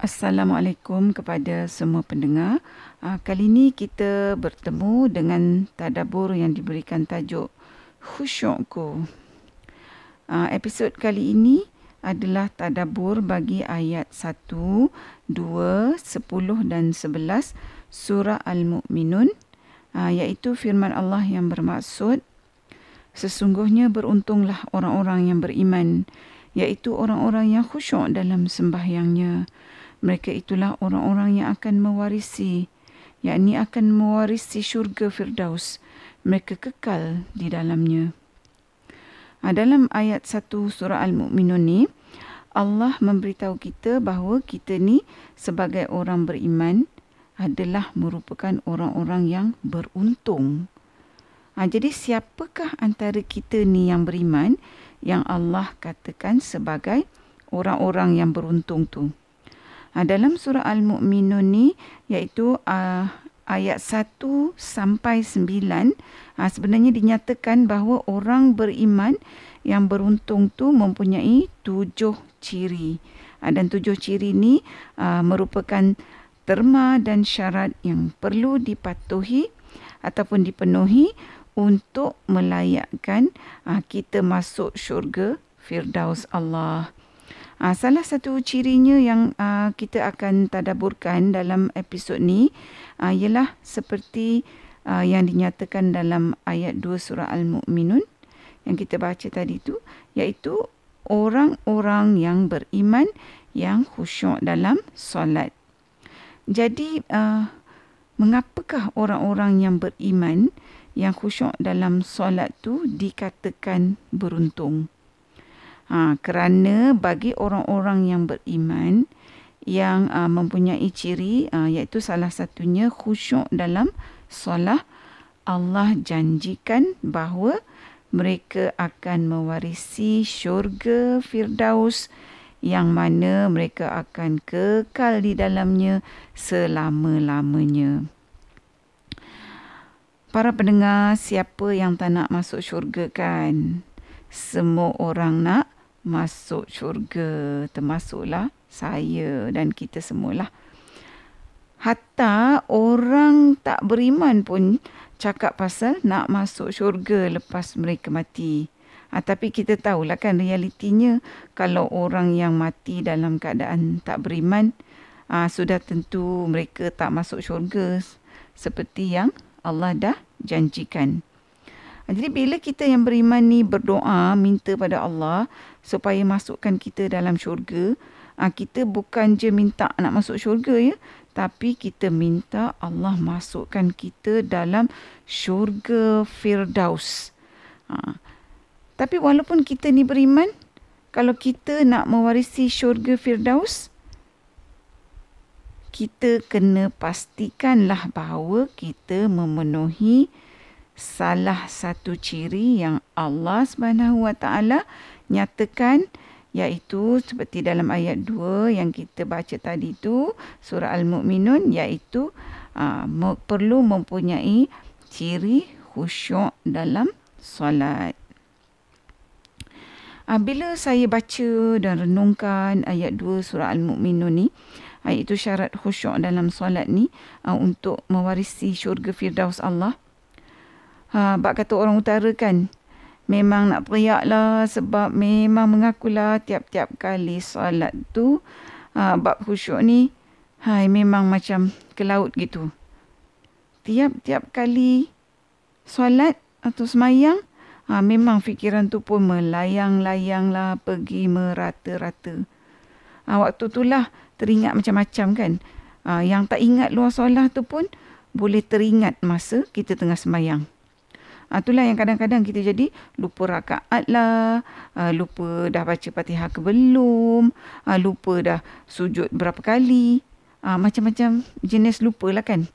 Assalamualaikum kepada semua pendengar. Uh, kali ini kita bertemu dengan tadabur yang diberikan tajuk Khusyukku. Uh, episod kali ini adalah tadabur bagi ayat 1, 2, 10 dan 11 surah Al-Mu'minun uh, iaitu firman Allah yang bermaksud Sesungguhnya beruntunglah orang-orang yang beriman iaitu orang-orang yang khusyuk dalam sembahyangnya mereka itulah orang-orang yang akan mewarisi, yakni akan mewarisi syurga Firdaus. Mereka kekal di dalamnya. Ha, dalam ayat 1 surah Al-Mu'minun ni, Allah memberitahu kita bahawa kita ni sebagai orang beriman adalah merupakan orang-orang yang beruntung. Ha, jadi siapakah antara kita ni yang beriman yang Allah katakan sebagai orang-orang yang beruntung tu? Ha, dalam surah Al-Mu'minun ni iaitu uh, ayat 1 sampai 9 uh, sebenarnya dinyatakan bahawa orang beriman yang beruntung tu mempunyai tujuh ciri. Uh, dan tujuh ciri ni uh, merupakan terma dan syarat yang perlu dipatuhi ataupun dipenuhi untuk melayakkan uh, kita masuk syurga Firdaus Allah. Uh, salah satu cirinya yang uh, kita akan tadaburkan dalam episod ni uh, ialah seperti uh, yang dinyatakan dalam ayat 2 surah Al-Mu'minun yang kita baca tadi tu iaitu orang-orang yang beriman yang khusyuk dalam solat. Jadi uh, mengapakah orang-orang yang beriman yang khusyuk dalam solat tu dikatakan beruntung? Ha, kerana bagi orang-orang yang beriman yang uh, mempunyai ciri uh, iaitu salah satunya khusyuk dalam solat Allah janjikan bahawa mereka akan mewarisi syurga Firdaus yang mana mereka akan kekal di dalamnya selama-lamanya. Para pendengar, siapa yang tak nak masuk syurga kan? Semua orang nak masuk syurga termasuklah saya dan kita semualah. Hatta orang tak beriman pun cakap pasal nak masuk syurga lepas mereka mati. Ha, tapi kita tahulah kan realitinya kalau orang yang mati dalam keadaan tak beriman ha, sudah tentu mereka tak masuk syurga seperti yang Allah dah janjikan jadi bila kita yang beriman ni berdoa minta pada Allah supaya masukkan kita dalam syurga, ah, kita bukan je minta nak masuk syurga ya, tapi kita minta Allah masukkan kita dalam syurga Firdaus. Ha. Tapi walaupun kita ni beriman, kalau kita nak mewarisi syurga Firdaus, kita kena pastikanlah bahawa kita memenuhi salah satu ciri yang Allah Subhanahu Wa Taala nyatakan iaitu seperti dalam ayat 2 yang kita baca tadi tu surah al-mukminun iaitu uh, perlu mempunyai ciri khusyuk dalam solat. Bila saya baca dan renungkan ayat 2 surah al-mukminun ni iaitu syarat khusyuk dalam solat ni uh, untuk mewarisi syurga firdaus Allah Ha, bak kata orang utara kan. Memang nak teriak lah sebab memang mengakulah tiap-tiap kali solat tu. Ha, bab khusyuk ni. Hai, memang macam ke laut gitu. Tiap-tiap kali solat atau semayang. Ha, memang fikiran tu pun melayang-layang lah pergi merata-rata. Ha, waktu tu lah teringat macam-macam kan. Ha, yang tak ingat luar solat tu pun boleh teringat masa kita tengah semayang. Uh, itulah yang kadang-kadang kita jadi lupa rakaat lah, uh, lupa dah baca fatihah ke belum, uh, lupa dah sujud berapa kali. Uh, macam-macam jenis lupa lah kan.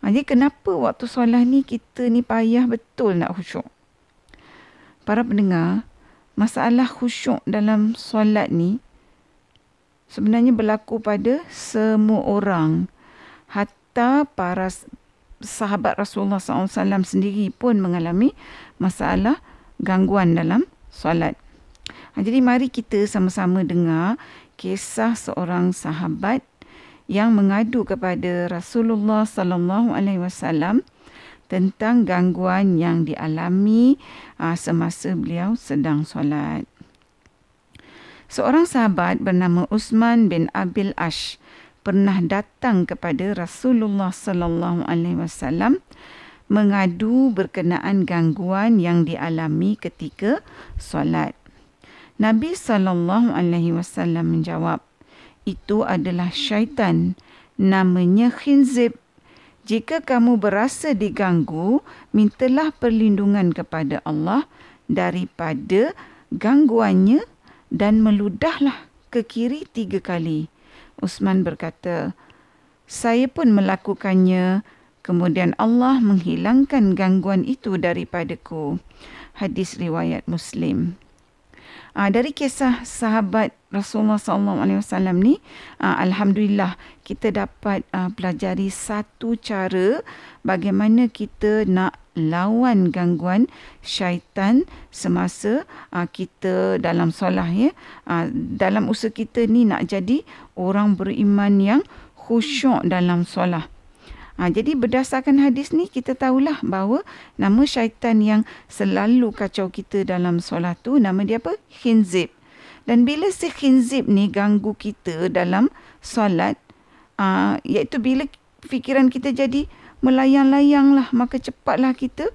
Uh, jadi kenapa waktu solat ni kita ni payah betul nak khusyuk? Para pendengar, masalah khusyuk dalam solat ni sebenarnya berlaku pada semua orang. Hatta para sahabat Rasulullah SAW sendiri pun mengalami masalah gangguan dalam solat. Ha, jadi mari kita sama-sama dengar kisah seorang sahabat yang mengadu kepada Rasulullah sallallahu alaihi wasallam tentang gangguan yang dialami uh, semasa beliau sedang solat. Seorang sahabat bernama Usman bin Abil Ash pernah datang kepada Rasulullah sallallahu alaihi wasallam mengadu berkenaan gangguan yang dialami ketika solat. Nabi sallallahu alaihi wasallam menjawab, "Itu adalah syaitan namanya khinzib. Jika kamu berasa diganggu, mintalah perlindungan kepada Allah daripada gangguannya dan meludahlah ke kiri tiga kali." Usman berkata, saya pun melakukannya. Kemudian Allah menghilangkan gangguan itu daripadaku. Hadis riwayat Muslim. Uh, dari kisah sahabat Rasulullah SAW ni, uh, Alhamdulillah kita dapat uh, pelajari satu cara bagaimana kita nak lawan gangguan syaitan semasa uh, kita dalam solah ya. Uh, dalam usaha kita ni nak jadi orang beriman yang khusyuk dalam solah. Ha, jadi berdasarkan hadis ni kita tahulah bahawa nama syaitan yang selalu kacau kita dalam solat tu nama dia apa? Khinzib. Dan bila si khinzib ni ganggu kita dalam solat uh, iaitu bila fikiran kita jadi melayang-layang lah maka cepatlah kita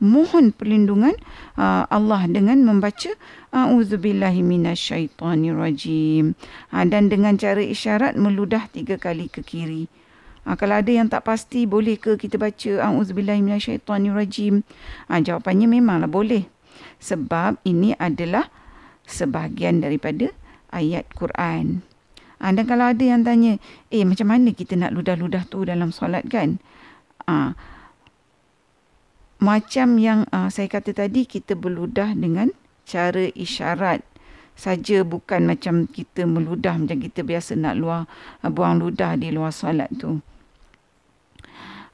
mohon perlindungan uh, Allah dengan membaca A'udzubillahi minasyaitonirrajim. Uh, dan dengan cara isyarat meludah tiga kali ke kiri. Ha, kalau ada yang tak pasti, boleh ke kita baca A'udzubillahiminasyaitanirrajim? Ha, jawapannya memanglah boleh. Sebab ini adalah sebahagian daripada ayat Quran. Ha, dan kalau ada yang tanya, eh macam mana kita nak ludah-ludah tu dalam solat kan? Ha, macam yang uh, saya kata tadi, kita berludah dengan cara isyarat saja bukan macam kita meludah macam kita biasa nak luar buang ludah di luar solat tu.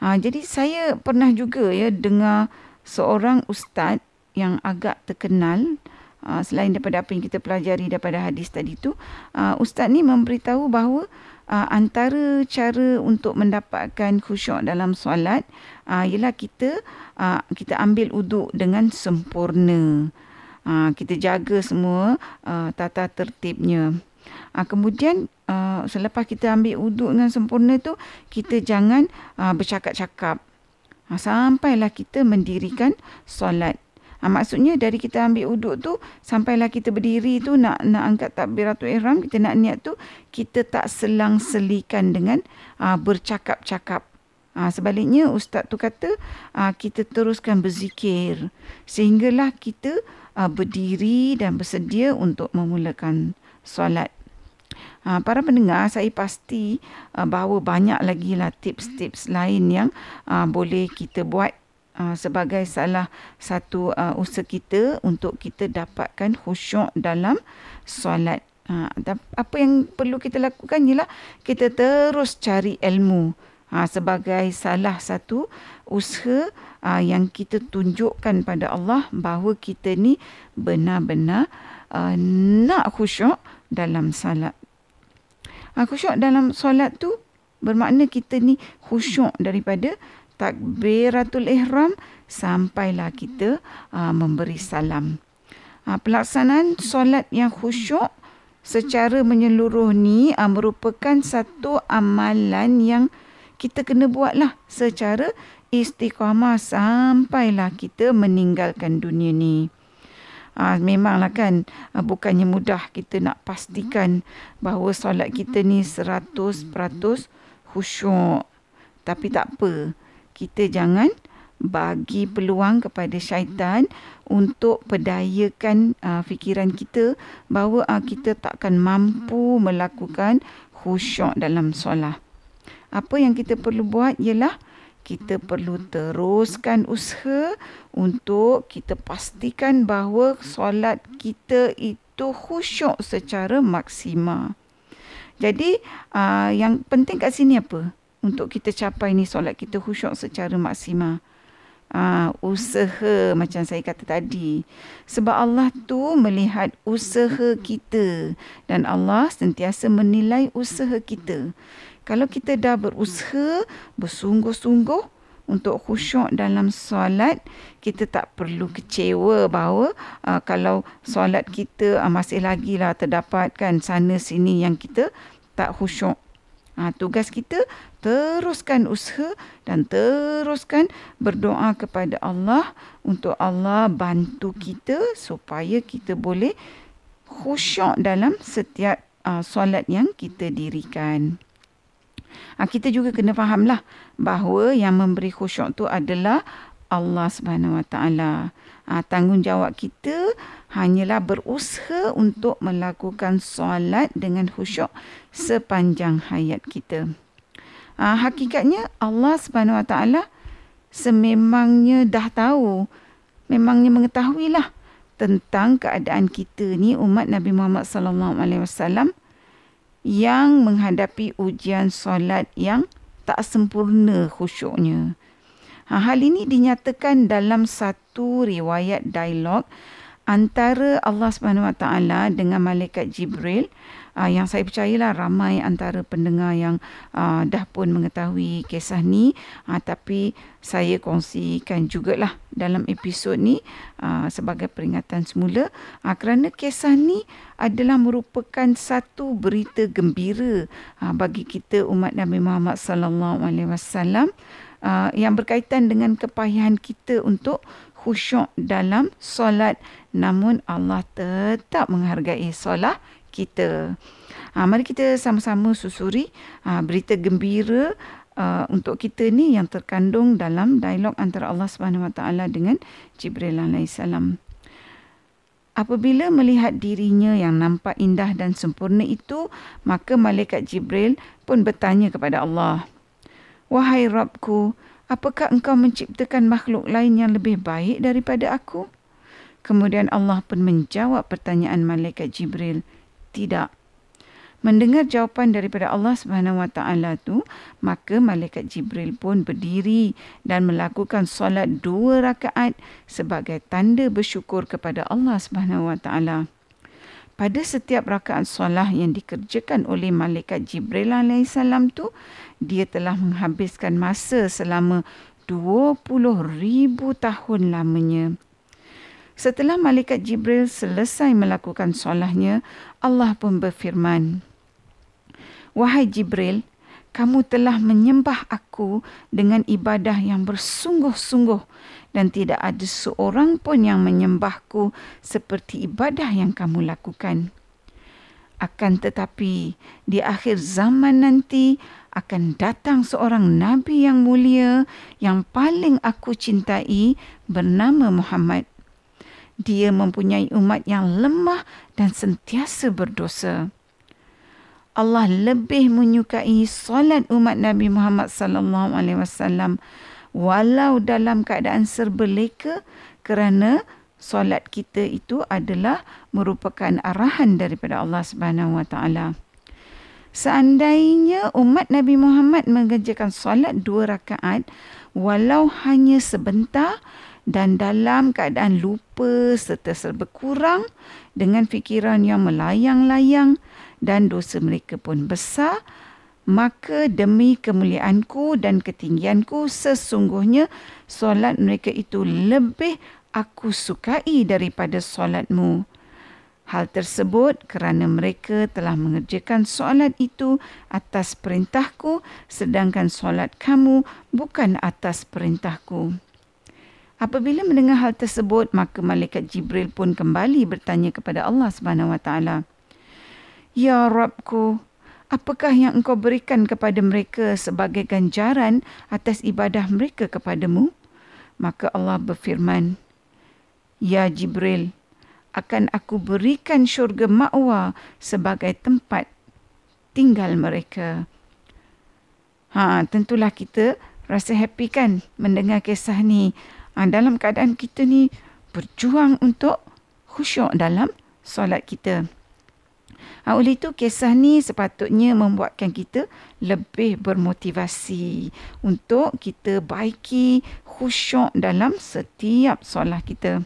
Ha, jadi saya pernah juga ya dengar seorang ustaz yang agak terkenal uh, selain daripada apa yang kita pelajari daripada hadis tadi tu, uh, ustaz ni memberitahu bahawa uh, antara cara untuk mendapatkan khusyuk dalam solat uh, ialah kita uh, kita ambil uduk dengan sempurna. Uh, kita jaga semua uh, tata tertibnya. Uh, kemudian uh, selepas kita ambil uduk dengan sempurna tu kita jangan uh, bercakap-cakap uh, sampailah kita mendirikan solat. Uh, maksudnya dari kita ambil uduk tu sampailah kita berdiri tu nak nak angkat takbiratul ihram kita nak niat tu kita tak selang-selikan dengan uh, bercakap-cakap. Uh, sebaliknya ustaz tu kata uh, kita teruskan berzikir sehinggalah kita uh, berdiri dan bersedia untuk memulakan solat. Ha, para pendengar, saya pasti uh, bahawa banyak lagi lah tips-tips lain yang uh, boleh kita buat uh, sebagai salah satu uh, usaha kita untuk kita dapatkan khusyuk dalam solat. Ha, apa yang perlu kita lakukan ialah kita terus cari ilmu ha, sebagai salah satu usaha uh, yang kita tunjukkan pada Allah bahawa kita ni benar-benar uh, nak khusyuk dalam salat Ha, khusyuk dalam solat tu bermakna kita ni khusyuk daripada takbiratul ihram sampailah kita uh, memberi salam. Uh, pelaksanaan solat yang khusyuk secara menyeluruh ni uh, merupakan satu amalan yang kita kena buatlah secara istiqamah sampailah kita meninggalkan dunia ni. Uh, memanglah kan bukannya mudah kita nak pastikan bahawa solat kita ni 100% khusyuk. Tapi tak apa. Kita jangan bagi peluang kepada syaitan untuk pedayakan uh, fikiran kita bahawa uh, kita takkan mampu melakukan khusyuk dalam solat. Apa yang kita perlu buat ialah kita perlu teruskan usaha untuk kita pastikan bahawa solat kita itu khusyuk secara maksimal. Jadi uh, yang penting kat sini apa? Untuk kita capai ni solat kita khusyuk secara maksimal. uh, usaha macam saya kata tadi. Sebab Allah tu melihat usaha kita dan Allah sentiasa menilai usaha kita. Kalau kita dah berusaha bersungguh-sungguh untuk khusyuk dalam solat kita tak perlu kecewa bahawa uh, kalau solat kita uh, masih lagi lah terdapat kan sana sini yang kita tak khusyuk Ha, tugas kita teruskan usaha dan teruskan berdoa kepada Allah untuk Allah bantu kita supaya kita boleh khusyuk dalam setiap uh, solat yang kita dirikan. Ha, kita juga kena fahamlah bahawa yang memberi khusyuk tu adalah Allah Subhanahu Wa Taala. Ha, tanggungjawab kita hanyalah berusaha untuk melakukan solat dengan khusyuk sepanjang hayat kita. Ha, hakikatnya Allah Subhanahu Wa Taala sememangnya dah tahu, memangnya mengetahuilah tentang keadaan kita ni umat Nabi Muhammad sallallahu alaihi wasallam yang menghadapi ujian solat yang tak sempurna khusyuknya. Ha, hal ini dinyatakan dalam satu riwayat dialog antara Allah Subhanahu Wa Taala dengan malaikat Jibril. Uh, yang saya percayalah ramai antara pendengar yang uh, dah pun mengetahui kisah ni. Uh, tapi saya kongsikan jugalah dalam episod ni uh, sebagai peringatan semula. Uh, kerana kisah ni adalah merupakan satu berita gembira uh, bagi kita umat Nabi Muhammad sallallahu alaihi wasallam uh, yang berkaitan dengan kepayahan kita untuk khusyuk dalam solat namun Allah tetap menghargai solat kita. Ha, mari kita sama-sama susuri ha, berita gembira uh, untuk kita ni yang terkandung dalam dialog antara Allah Subhanahu Wa Taala dengan Jibril alaihissalam. Apabila melihat dirinya yang nampak indah dan sempurna itu, maka malaikat Jibril pun bertanya kepada Allah. Wahai Rabbku, apakah engkau menciptakan makhluk lain yang lebih baik daripada aku? Kemudian Allah pun menjawab pertanyaan malaikat Jibril. Tidak. Mendengar jawapan daripada Allah Subhanahu Wa Taala tu, maka malaikat Jibril pun berdiri dan melakukan solat dua rakaat sebagai tanda bersyukur kepada Allah Subhanahu Wa Taala. Pada setiap rakaat solat yang dikerjakan oleh malaikat Jibril alaihissalam tu, dia telah menghabiskan masa selama 20 ribu tahun lamanya. Setelah malaikat Jibril selesai melakukan solatnya, Allah pun berfirman, Wahai Jibril, kamu telah menyembah aku dengan ibadah yang bersungguh-sungguh dan tidak ada seorang pun yang menyembahku seperti ibadah yang kamu lakukan. Akan tetapi di akhir zaman nanti akan datang seorang nabi yang mulia yang paling aku cintai bernama Muhammad. Dia mempunyai umat yang lemah dan sentiasa berdosa. Allah lebih menyukai solat umat Nabi Muhammad sallallahu alaihi wasallam walau dalam keadaan serba leka kerana solat kita itu adalah merupakan arahan daripada Allah Subhanahu wa taala. Seandainya umat Nabi Muhammad mengerjakan solat dua rakaat walau hanya sebentar dan dalam keadaan lupa serta serba kurang dengan fikiran yang melayang-layang dan dosa mereka pun besar, maka demi kemuliaanku dan ketinggianku sesungguhnya solat mereka itu lebih aku sukai daripada solatmu. Hal tersebut kerana mereka telah mengerjakan solat itu atas perintahku sedangkan solat kamu bukan atas perintahku. Apabila mendengar hal tersebut maka malaikat Jibril pun kembali bertanya kepada Allah Subhanahu Wa Taala. Ya Rabbku, apakah yang engkau berikan kepada mereka sebagai ganjaran atas ibadah mereka kepadamu? Maka Allah berfirman, Ya Jibril, akan aku berikan syurga ma'wa sebagai tempat tinggal mereka. Ha, tentulah kita rasa happy kan mendengar kisah ni. Ha, dalam keadaan kita ni berjuang untuk khusyuk dalam solat kita. Ha, oleh itu kisah ni sepatutnya membuatkan kita lebih bermotivasi untuk kita baiki khusyuk dalam setiap solat kita.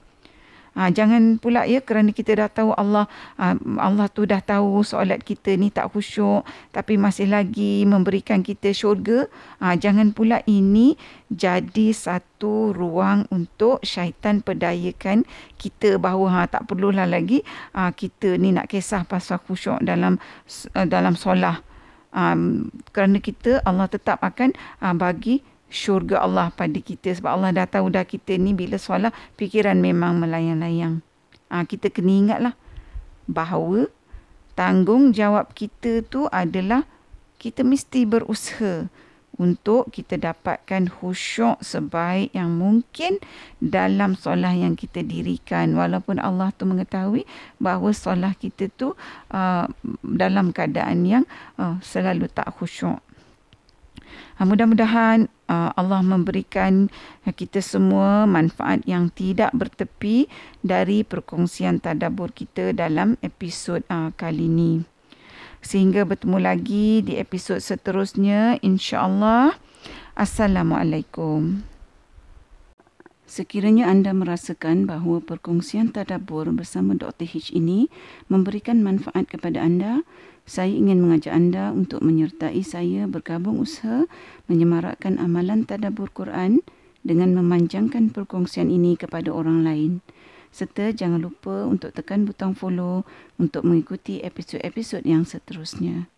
Ha, jangan pula ya kerana kita dah tahu Allah ha, Allah tu dah tahu solat kita ni tak khusyuk tapi masih lagi memberikan kita syurga. Ha, jangan pula ini jadi satu ruang untuk syaitan perdayakan kita bahawa ha, tak perlulah lagi ha, kita ni nak kisah pasal khusyuk dalam dalam solat. Um, kerana kita Allah tetap akan uh, bagi syurga Allah pada kita sebab Allah dah tahu dah kita ni bila solat fikiran memang melayang-layang. Ha, kita kena ingatlah bahawa tanggungjawab kita tu adalah kita mesti berusaha untuk kita dapatkan khusyuk sebaik yang mungkin dalam solat yang kita dirikan walaupun Allah tu mengetahui bahawa solat kita tu uh, dalam keadaan yang uh, selalu tak khusyuk. Ha, mudah-mudahan uh, Allah memberikan kita semua manfaat yang tidak bertepi dari perkongsian tadabur kita dalam episod uh, kali ini. Sehingga bertemu lagi di episod seterusnya insya-Allah. Assalamualaikum. Sekiranya anda merasakan bahawa perkongsian tadabur bersama Dr. H ini memberikan manfaat kepada anda, saya ingin mengajak anda untuk menyertai saya bergabung usaha menyemarakkan amalan tadabur Quran dengan memanjangkan perkongsian ini kepada orang lain. Serta jangan lupa untuk tekan butang follow untuk mengikuti episod-episod yang seterusnya.